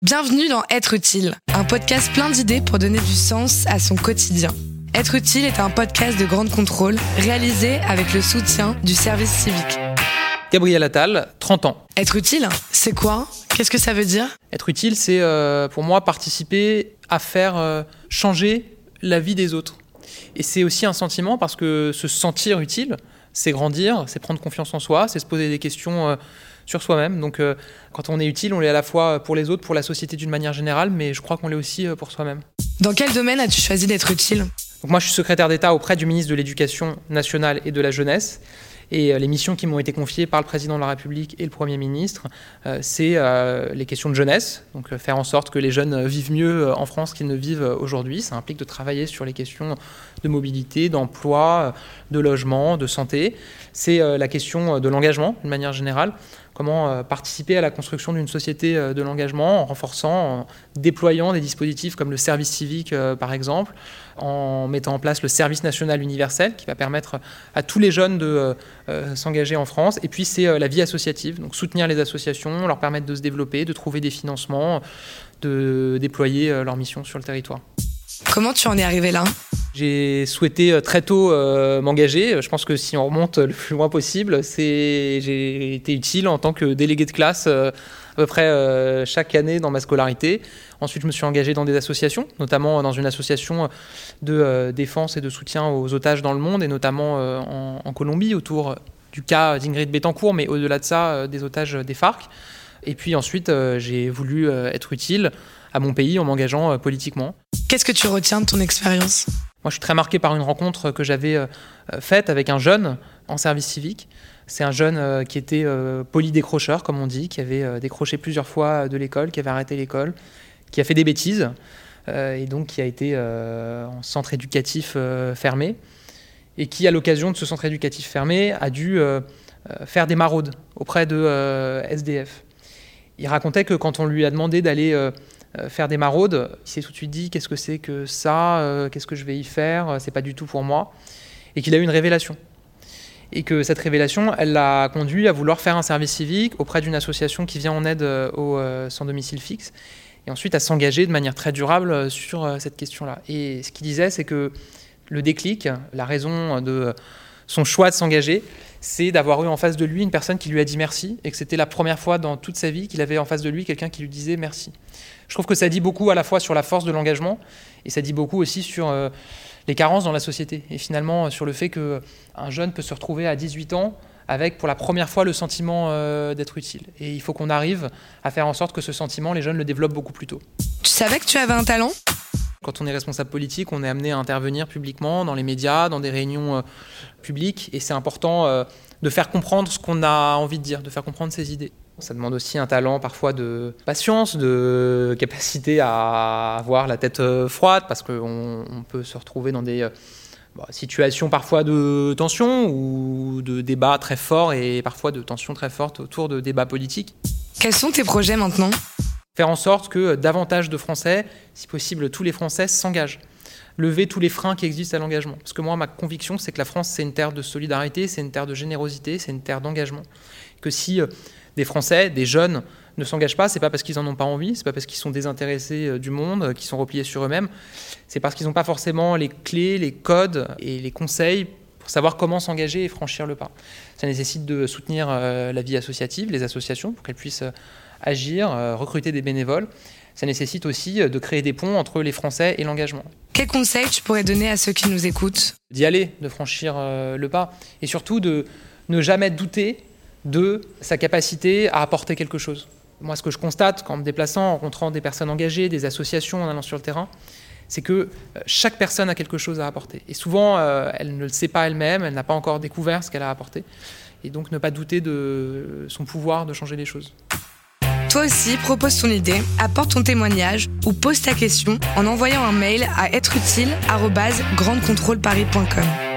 Bienvenue dans Être utile, un podcast plein d'idées pour donner du sens à son quotidien. Être utile est un podcast de grande contrôle réalisé avec le soutien du service civique. Gabriel Attal, 30 ans. Être utile, c'est quoi? Qu'est-ce que ça veut dire? Être utile, c'est euh, pour moi participer à faire euh, changer la vie des autres. Et c'est aussi un sentiment parce que se sentir utile, c'est grandir, c'est prendre confiance en soi, c'est se poser des questions euh, sur soi-même. Donc euh, quand on est utile, on l'est à la fois pour les autres, pour la société d'une manière générale, mais je crois qu'on l'est aussi euh, pour soi-même. Dans quel domaine as-tu choisi d'être utile? Donc moi, je suis secrétaire d'État auprès du ministre de l'Éducation nationale et de la jeunesse. Et euh, les missions qui m'ont été confiées par le président de la République et le Premier ministre, c'est les questions de jeunesse, donc faire en sorte que les jeunes vivent mieux en France qu'ils ne vivent aujourd'hui. Ça implique de travailler sur les questions de mobilité, d'emploi, de logement, de santé. C'est la question de l'engagement, d'une manière générale comment participer à la construction d'une société de l'engagement en renforçant, en déployant des dispositifs comme le service civique par exemple, en mettant en place le service national universel qui va permettre à tous les jeunes de euh, s'engager en France. Et puis c'est euh, la vie associative, donc soutenir les associations, leur permettre de se développer, de trouver des financements, de déployer euh, leur mission sur le territoire. Comment tu en es arrivé là? J'ai souhaité très tôt m'engager. Je pense que si on remonte le plus loin possible, j'ai été utile en tant que délégué de classe à peu près chaque année dans ma scolarité. Ensuite, je me suis engagé dans des associations, notamment dans une association de défense et de soutien aux otages dans le monde, et notamment en, en, Colombie, autour du cas d'Ingrid Betancourt, mais au-delà de ça, des otages des FARC. Et puis ensuite, j'ai voulu être utile à mon pays en m'engageant politiquement. Qu'est-ce que tu retiens de ton expérience? Moi, je suis très marqué par une rencontre que j'avais faite avec un jeune en service civique. C'est un jeune qui était polydécrocheur, comme on dit, qui avait décroché plusieurs fois de l'école, qui avait arrêté l'école qui a fait des bêtises euh, et donc qui a été euh, en centre éducatif euh, fermé et qui, à l'occasion de ce centre éducatif fermé, a dû faire des maraudes auprès de SDF. Il racontait que quand on lui a demandé d'aller faire des maraudes, il s'est tout de suite dit qu'est-ce que c'est que ça, qu'est-ce que je vais y faire, c'est pas du tout pour moi, et qu'il a eu une révélation. Et que cette révélation, elle l'a conduit à vouloir faire un service civique auprès d'une association qui vient en aide aux sans domicile fixe et ensuite à s'engager de manière très durable euh, sur euh, cette question-là. Et ce qu'il disait, c'est que le déclic, la raison de son choix de s'engager, c'est d'avoir eu en face de lui une personne qui lui a dit merci et que c'était la première fois dans toute sa vie qu'il avait en face de lui quelqu'un qui lui disait merci. Je trouve que ça dit beaucoup à la fois sur la force de l'engagement et ça dit beaucoup aussi sur euh, les carences dans la société et finalement sur le fait qu'un jeune peut se retrouver à 18 ans avec pour la première fois le sentiment euh, d'être utile. Et il faut qu'on arrive à faire en sorte que ce sentiment, les jeunes le développent beaucoup plus tôt. Tu savais que tu avais un talent? Quand on est responsable politique, on est amené à intervenir publiquement dans les médias, dans des réunions euh, publiques, et c'est important euh, de faire comprendre ce qu'on a envie de dire, de faire comprendre ses idées. Ça demande aussi un talent parfois de patience, de capacité à avoir la tête froide, parce qu'on peut se retrouver dans des bah, situation parfois de tension ou de débats très forts et parfois de tensions très fortes autour de débats politiques. Quels sont tes projets maintenant? Faire en sorte que davantage de Français, si possible tous les Français, s'engagent. Lever tous les freins qui existent à l'engagement. Parce que moi, ma conviction, c'est que la France, c'est une terre de solidarité, c'est une terre de générosité, c'est une terre d'engagement. Que si euh, des Français, des jeunes, ne s'engagent pas, c'est pas parce qu'ils en ont pas envie, c'est pas parce qu'ils sont désintéressés euh, du monde, euh, qu'ils sont repliés sur eux-mêmes, c'est parce qu'ils n'ont pas forcément les clés, les codes et les conseils pour savoir comment s'engager et franchir le pas. Ça nécessite de soutenir la vie associative, les associations, pour qu'elles puissent agir, recruter des bénévoles. Ça nécessite aussi de créer des ponts entre les Français et l'engagement. Quels conseils tu pourrais donner à ceux qui nous écoutent? D'y aller, de franchir le pas, et surtout de ne jamais douter de sa capacité à apporter quelque chose moi, ce que je constate en me déplaçant, en rencontrant des personnes engagées, des associations, en allant sur le terrain, c'est que euh, chaque personne a quelque chose à apporter. Et souvent, euh, elle ne le sait pas elle-même, elle n'a pas encore découvert ce qu'elle a apporté. Et donc, ne pas douter de son pouvoir de changer les choses. Toi aussi, propose ton idée, apporte ton témoignage ou pose ta question en envoyant un mail à êtreutile.grandecontrôleparis.com.